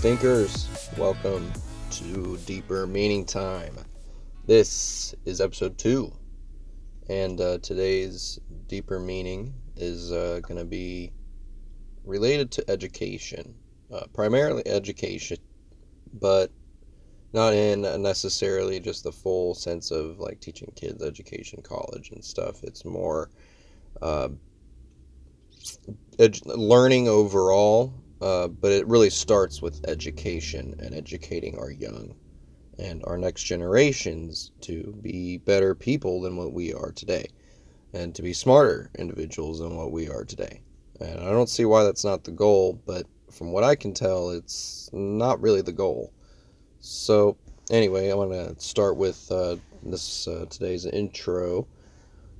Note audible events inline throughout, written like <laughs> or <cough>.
Thinkers. Welcome to Deeper Meaning Time. This is episode two, and uh, today's deeper meaning is uh, going to be related to education, uh, primarily education, but not in necessarily just the full sense of like teaching kids education, college, and stuff. It's more uh, learning overall uh, but it really starts with education and educating our young and our next generations to be better people than what we are today and to be smarter individuals than what we are today. And I don't see why that's not the goal, but from what I can tell, it's not really the goal. So, anyway, I want to start with uh, this uh, today's intro.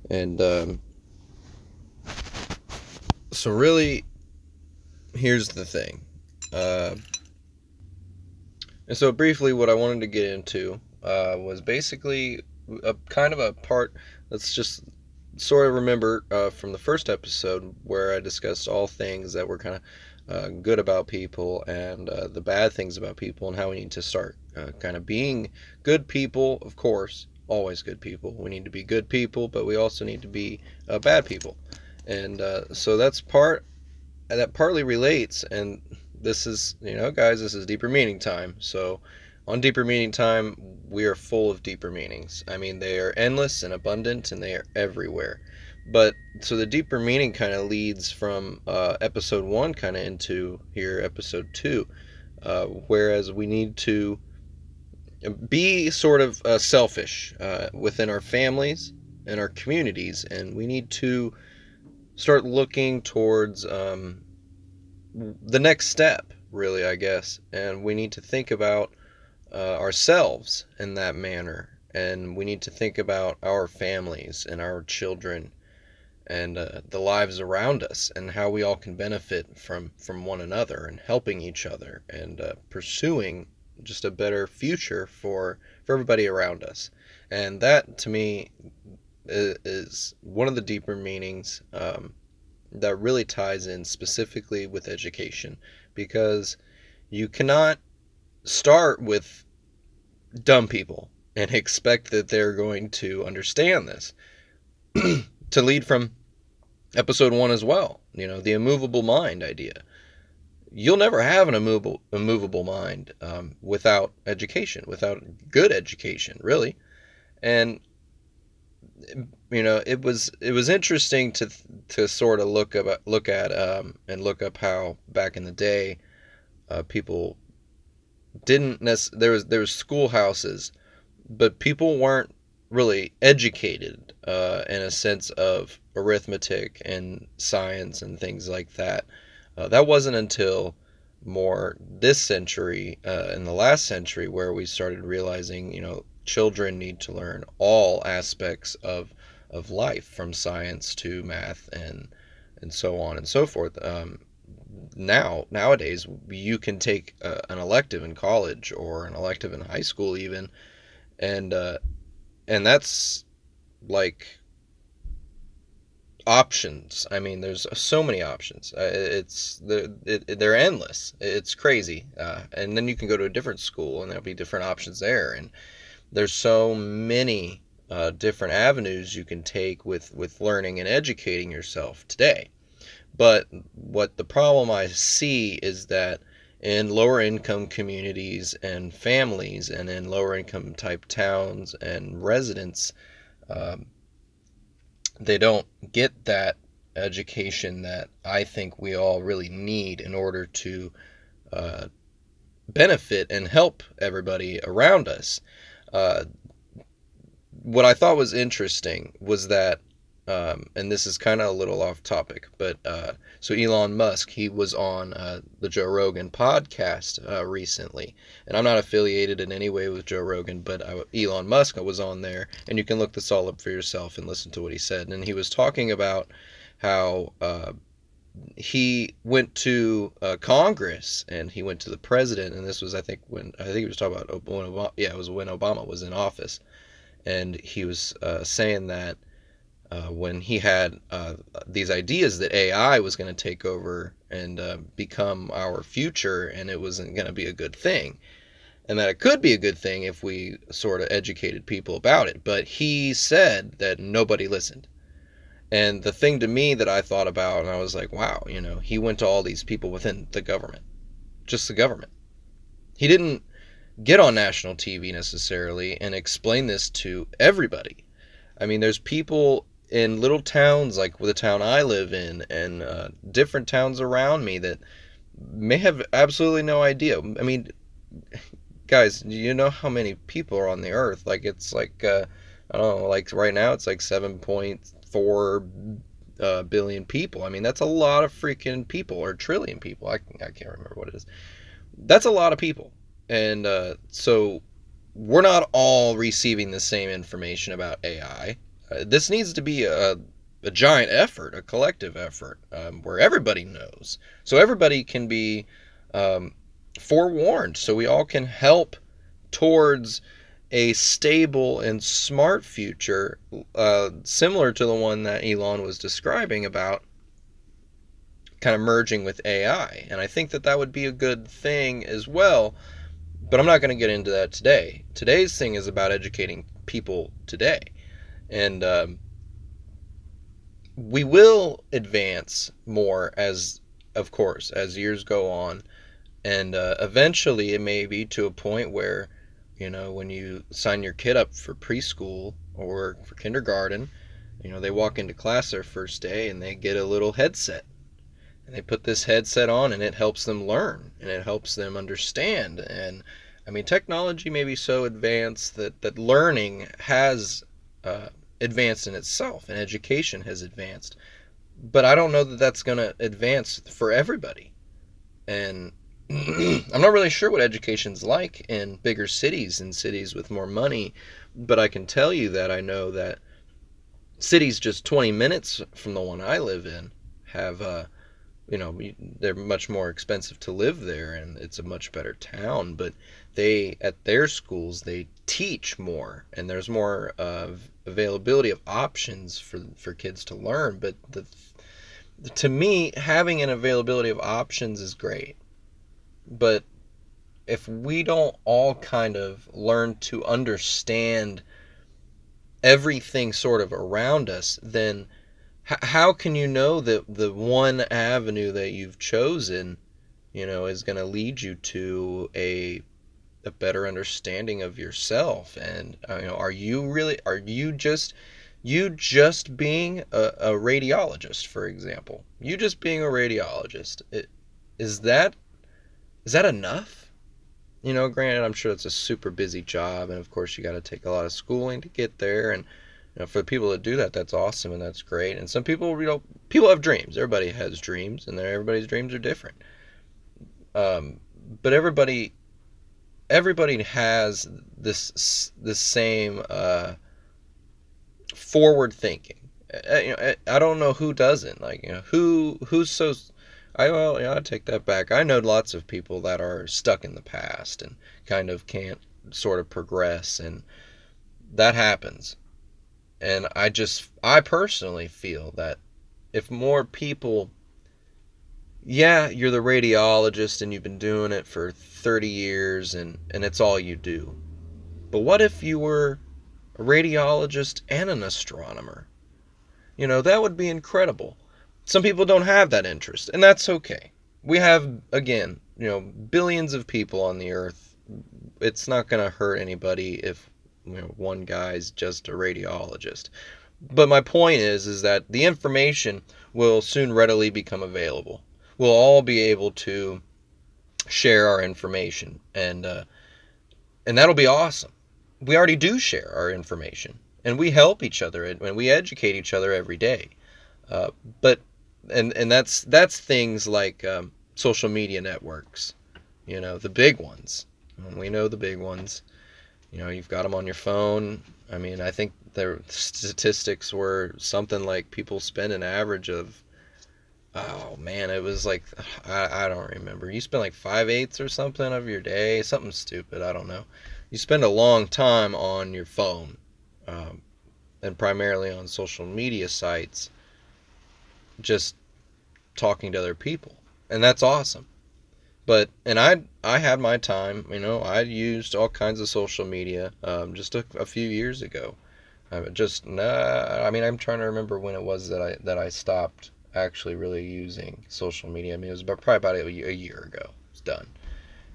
And um, so, really, here's the thing. Uh, and so, briefly, what I wanted to get into uh, was basically a kind of a part. Let's just sort of remember uh, from the first episode where I discussed all things that were kind of uh, good about people and uh, the bad things about people and how we need to start uh, kind of being good people, of course, always good people. We need to be good people, but we also need to be uh, bad people. And uh, so that's part that partly relates and this is you know guys this is deeper meaning time. So on deeper meaning time we are full of deeper meanings. I mean they are endless and abundant and they are everywhere. But so the deeper meaning kind of leads from uh, episode one kind of into here episode two uh, whereas we need to be sort of uh, selfish uh, within our families and our communities and we need to start looking towards um, the next step, really, I guess. And we need to think about uh, ourselves in that manner. And we need to think about our families and our children and uh, the lives around us and how we all can benefit from, from one another and helping each other and uh, pursuing just a better future for, for everybody around us. And that, to me, is one of the deeper meanings um, that really ties in specifically with education because you cannot start with dumb people and <laughs> expect that they're going to understand this. <clears throat> to lead from episode one as well, you know, the immovable mind idea. You'll never have an immovable, immovable mind um, without education, without good education, really. And you know it was it was interesting to to sort of look up look at um, and look up how back in the day uh, people didn't nec- there was there was schoolhouses but people weren't really educated uh, in a sense of arithmetic and science and things like that. Uh, that wasn't until more this century uh, in the last century where we started realizing you know children need to learn all aspects of of life, from science to math and and so on and so forth. Um, now nowadays, you can take uh, an elective in college or an elective in high school even, and uh, and that's like options. I mean, there's so many options. Uh, it's they're, it, they're endless. It's crazy. Uh, and then you can go to a different school, and there'll be different options there. And there's so many uh, different avenues you can take with with learning and educating yourself today. But what the problem I see is that in lower income communities and families, and in lower income type towns and residents, um, they don't get that education that I think we all really need in order to uh, benefit and help everybody around us. Uh, what I thought was interesting was that, um, and this is kind of a little off topic, but uh, so Elon Musk, he was on uh, the Joe Rogan podcast uh, recently, and I'm not affiliated in any way with Joe Rogan, but I, Elon Musk was on there, and you can look this all up for yourself and listen to what he said, and he was talking about how uh, he went to uh, Congress and he went to the president, and this was I think when I think he was talking about when Obama, yeah it was when Obama was in office, and he was uh, saying that uh, when he had uh, these ideas that AI was going to take over and uh, become our future, and it wasn't going to be a good thing, and that it could be a good thing if we sort of educated people about it. But he said that nobody listened. And the thing to me that I thought about, and I was like, wow, you know, he went to all these people within the government, just the government. He didn't get on national TV necessarily and explain this to everybody. I mean, there's people in little towns like the town I live in and uh, different towns around me that may have absolutely no idea. I mean, guys, you know how many people are on the earth? Like, it's like, uh, I don't know, like right now it's like 7.4 uh, billion people. I mean, that's a lot of freaking people, or trillion people. I, I can't remember what it is. That's a lot of people. And uh, so we're not all receiving the same information about AI. Uh, this needs to be a, a giant effort, a collective effort, um, where everybody knows. So everybody can be um, forewarned, so we all can help towards a stable and smart future, uh, similar to the one that Elon was describing about kind of merging with AI. And I think that that would be a good thing as well. But I'm not going to get into that today. Today's thing is about educating people today. And um, we will advance more as, of course, as years go on. And uh, eventually it may be to a point where, you know, when you sign your kid up for preschool or for kindergarten, you know, they walk into class their first day and they get a little headset. And they put this headset on and it helps them learn and it helps them understand. And I mean, technology may be so advanced that, that learning has uh, advanced in itself and education has advanced. But I don't know that that's going to advance for everybody. And <clears throat> I'm not really sure what education's like in bigger cities and cities with more money, but I can tell you that I know that cities just 20 minutes from the one I live in have, uh, you know, they're much more expensive to live there and it's a much better town, but they, at their schools, they teach more and there's more uh, availability of options for for kids to learn but the to me having an availability of options is great but if we don't all kind of learn to understand everything sort of around us then how can you know that the one avenue that you've chosen you know is going to lead you to a a better understanding of yourself? And uh, you know are you really are you just you just being a, a radiologist for example? You just being a radiologist it, is that is that enough you know granted i'm sure it's a super busy job and of course you got to take a lot of schooling to get there and you know, for the people that do that that's awesome and that's great and some people you know people have dreams everybody has dreams and everybody's dreams are different um, but everybody everybody has this the same uh, forward thinking. Uh, you know, I don't know who doesn't. Like, you know, who who's so. I well, yeah, I take that back. I know lots of people that are stuck in the past and kind of can't sort of progress, and that happens. And I just, I personally feel that if more people yeah, you're the radiologist and you've been doing it for 30 years and, and it's all you do. But what if you were a radiologist and an astronomer? You know, that would be incredible. Some people don't have that interest, and that's okay. We have, again, you know, billions of people on the earth. It's not going to hurt anybody if, you know, one guy's just a radiologist. But my point is, is that the information will soon readily become available we'll all be able to share our information and uh, and that'll be awesome we already do share our information and we help each other and we educate each other every day uh, but and and that's that's things like um, social media networks you know the big ones we know the big ones you know you've got them on your phone i mean i think the statistics were something like people spend an average of oh man, it was like I, I don't remember. You spend like five eighths or something of your day, something stupid. I don't know. You spend a long time on your phone, um, and primarily on social media sites, just talking to other people, and that's awesome. But and I I had my time, you know, I used all kinds of social media um, just a, a few years ago. I just nah, I mean I'm trying to remember when it was that I that I stopped actually really using social media. I mean it was about, probably about a, year ago. It's done,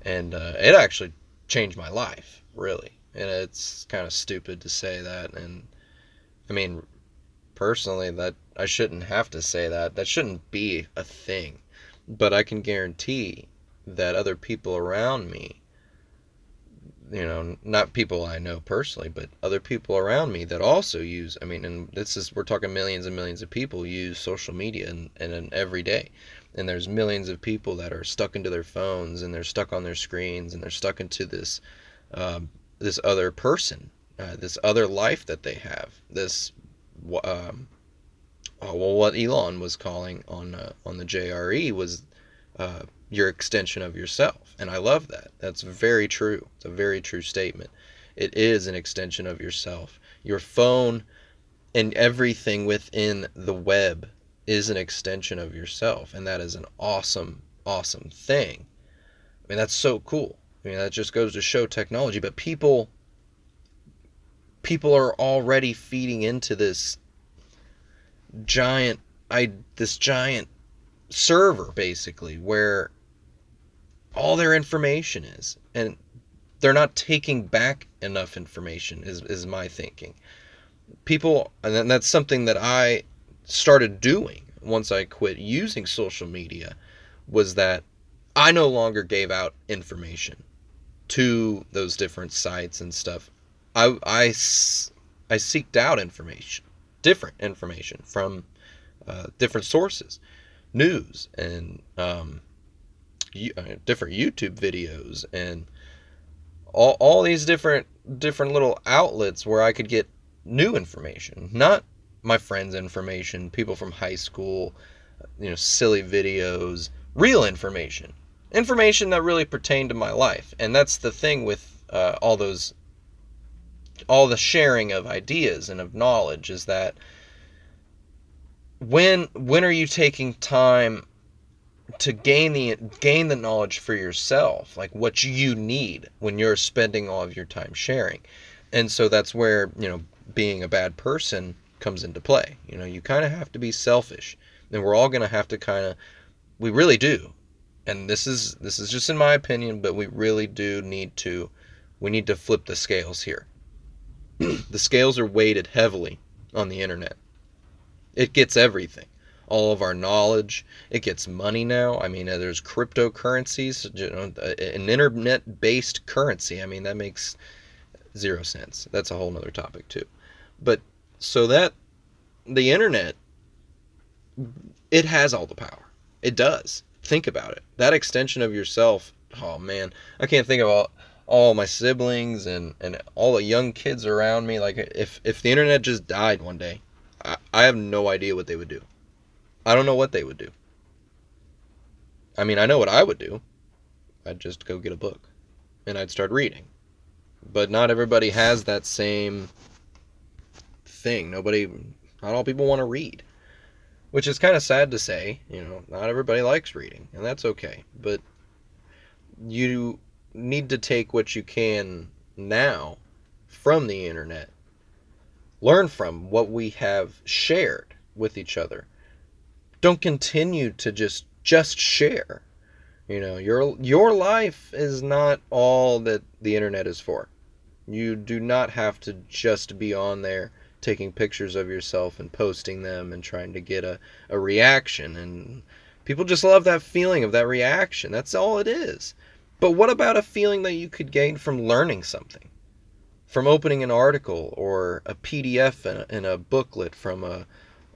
and uh, it actually changed my life really. And it's kind of stupid to say that, and I mean personally that I shouldn't have to say that. That shouldn't be a thing. But I can guarantee that other people around me you know, not people I know personally, but other people around me that also use. I mean, and this is we're talking millions and millions of people use social media and and, every day, and there's millions of people that are stuck into their phones and they're stuck on their screens and they're stuck into this um, this other person, uh, this other life that they have. This, um, oh, well, what Elon was calling on uh, on the JRE was uh, your extension of yourself. And I love that. That's very true. It's a very true statement. It is an extension of yourself. Your phone and everything within the web is an extension of yourself. And that is an awesome, awesome thing. I mean, that's so cool. I mean, that just goes to show technology. But people people are already feeding into this giant I this giant server basically where all their information is. And they're not taking back enough information is, is my thinking. People and that's something that i started doing once i quit using social media was that i no longer gave out information to those different sites and stuff i i, I seeked out information different information from uh, different sources news and um, uh, different YouTube videos and all, all these different different little outlets where I could get new information, not my friends' information, people from high school, you know, silly videos, real information, information that really pertained to my life. And that's the thing with uh, all those, all the sharing of ideas and of knowledge is that when when are you taking time to gain the gain the knowledge for yourself? Like what you need when you're spending all of your time sharing. And so that's where you know being a bad person comes into play. You know you kind of have to be selfish. And we're all going to have to kind of we really do. And this is this is just in my opinion but we really do need to we need to flip the scales here <clears throat> the scales are weighted heavily on the internet it gets everything all of our knowledge. It gets money now. I mean, uh, there's cryptocurrencies, you know, uh, an internet based currency. I mean, that makes zero sense. That's a whole other topic, too. But so that the internet, it has all the power. It does. Think about it. That extension of yourself, oh man, I can't think of all all my siblings and, and all the young kids around me. Like if if the internet just died one day, I, I have no idea what they would do. I don't know what they would do. I mean, I know what I would do. I'd just go get a book and I'd start reading. But not everybody has that same thing. Nobody, not all people want to read. Which is kind of sad to say. You know, not everybody likes reading, and that's okay. But you need to take what you can now from the internet. Learn from what we have shared with each other don't continue to just just share. You know, your your life is not all that the internet is for. You do not have to just be on there taking pictures of yourself and posting them and trying to get a, a reaction and people just love that feeling of that reaction. That's all it is. But what about a feeling that you could gain from learning something? From opening an article or a PDF in a, in a booklet from a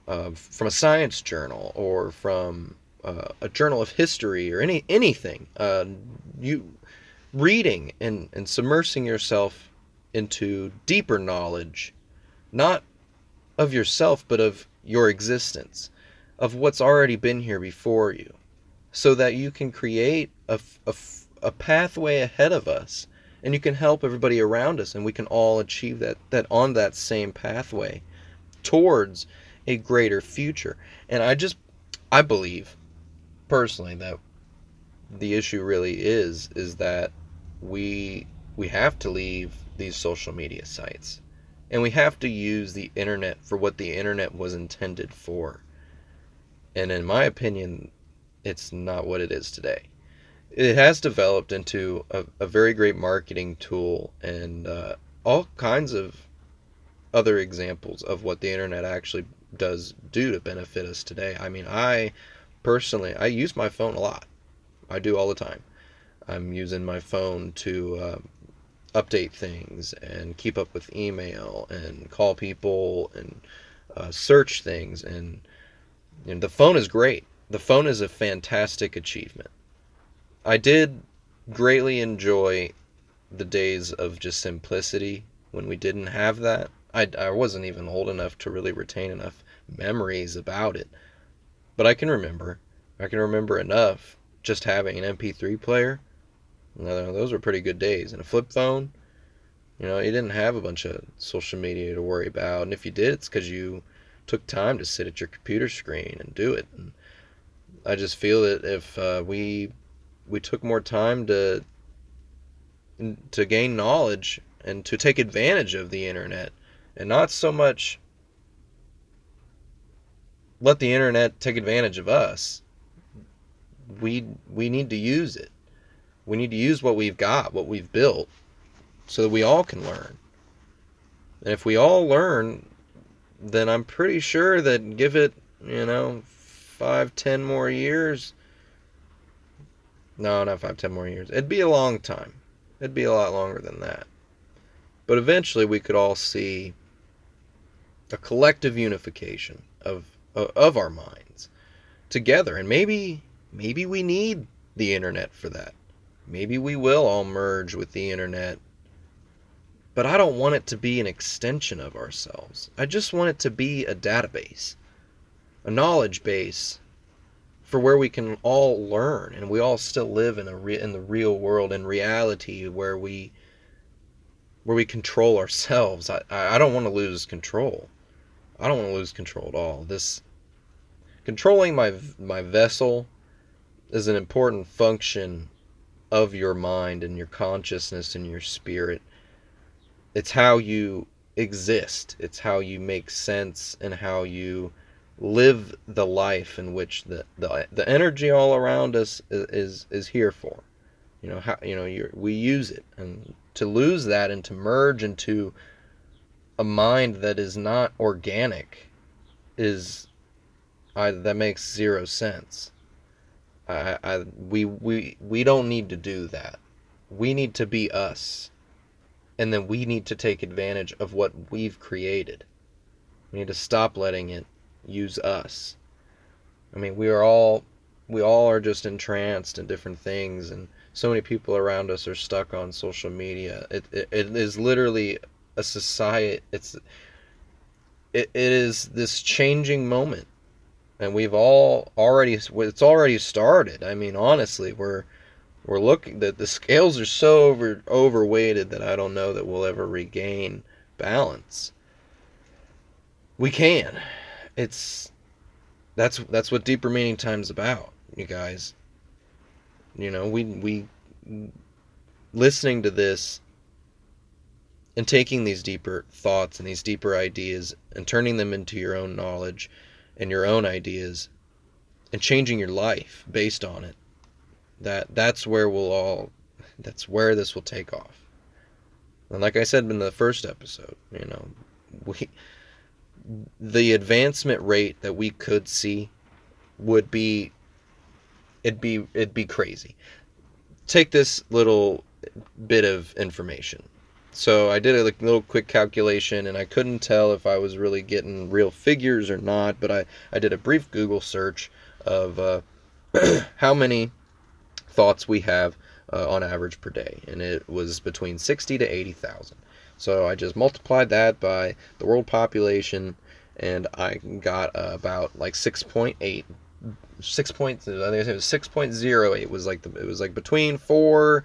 uh, from a science journal or from uh, a journal of history or any anything. Uh, you reading and, and submersing yourself into deeper knowledge, not of yourself, but of your existence, of what's already been here before you, so that you can create a, a, a pathway ahead of us and you can help everybody around us and we can all achieve that, that on that same pathway towards a greater future. And I just I believe personally that the issue really is is that we we have to leave these social media sites and we have to use the internet for what the internet was intended for. And in my opinion, it's not what it is today. It has developed into a, a very great marketing tool and uh, all kinds of other examples of what the internet actually does do to benefit us today. I mean, I personally, I use my phone a lot. I do all the time. I'm using my phone to uh, update things and keep up with email and call people and uh, search things. And you know, the phone is great. The phone is a fantastic achievement. I did greatly enjoy the days of just simplicity when we didn't have that. I, I wasn't even old enough to really retain enough memories about it. But I can remember. I can remember enough just having an MP3 player. Those were pretty good days. And a flip phone, you know, you didn't have a bunch of social media to worry about. And if you did, it's because you took time to sit at your computer screen and do it. And I just feel that if uh, we we took more time to to gain knowledge and to take advantage of the internet and not so much let the internet take advantage of us. We we need to use it. We need to use what we've got, what we've built, so that we all can learn. And if we all learn, then I'm pretty sure that give it, you know, five, ten more years. No, not five, ten more years. It'd be a long time. It'd be a lot longer than that. But eventually we could all see a collective unification of of our minds together and maybe maybe we need the internet for that maybe we will all merge with the internet but I don't want it to be an extension of ourselves I just want it to be a database a knowledge base for where we can all learn and we all still live in a re- in the real world in reality where we where we control ourselves I, I don't want to lose control I don't want to lose control at all. This controlling my my vessel is an important function of your mind and your consciousness and your spirit. It's how you exist. It's how you make sense and how you live the life in which the the, the energy all around us is, is is here for. You know how you know we use it and to lose that and to merge into a mind that is not organic is I, that makes zero sense. I, I we we we don't need to do that. We need to be us. And then we need to take advantage of what we've created. We need to stop letting it use us. I mean, we are all we all are just entranced in different things and so many people around us are stuck on social media. It, it, it is literally a society it's it, it is this changing moment and we've all already it's already started i mean honestly we're we're looking that the scales are so over overweighted that i don't know that we'll ever regain balance we can it's that's that's what deeper meaning time's about you guys. You know we we listening to this and taking these deeper thoughts and these deeper ideas and turning them into your own knowledge and your own ideas and changing your life based on it that that's where we'll all that's where this will take off. And like i said in the first episode you know we the advancement rate that we could see would be it'd be it'd be crazy take this little bit of information so I did a little quick calculation and I couldn't tell if I was really getting real figures or not, but I, I did a brief Google search of uh, <clears throat> how many thoughts we have uh, on average per day, and it was between 60 to 80,000. So I just multiplied that by the world population, and I got about like 6.8. Six point, I think it was six point zero eight was like the it was like between four,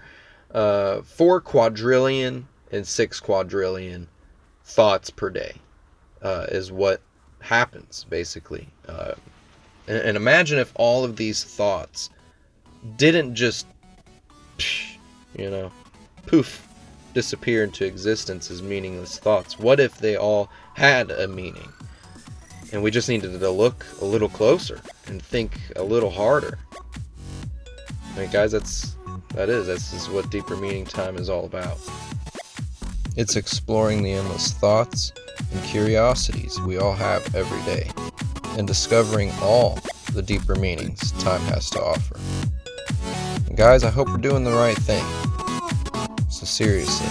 uh, four quadrillion and six quadrillion thoughts per day uh, is what happens, basically. Uh, and, and imagine if all of these thoughts didn't just, you know, poof, disappear into existence as meaningless thoughts. What if they all had a meaning? And we just needed to look a little closer and think a little harder. I mean, guys, that's that is this is what deeper meaning time is all about. It's exploring the endless thoughts and curiosities we all have every day, and discovering all the deeper meanings time has to offer. And guys, I hope we're doing the right thing. So seriously,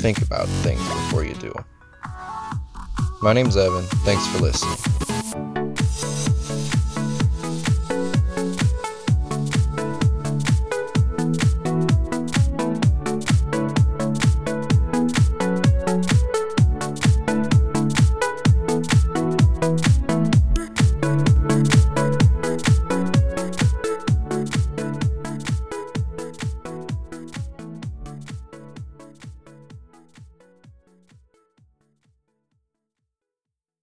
think about things before you do them. My name's Evan. Thanks for listening.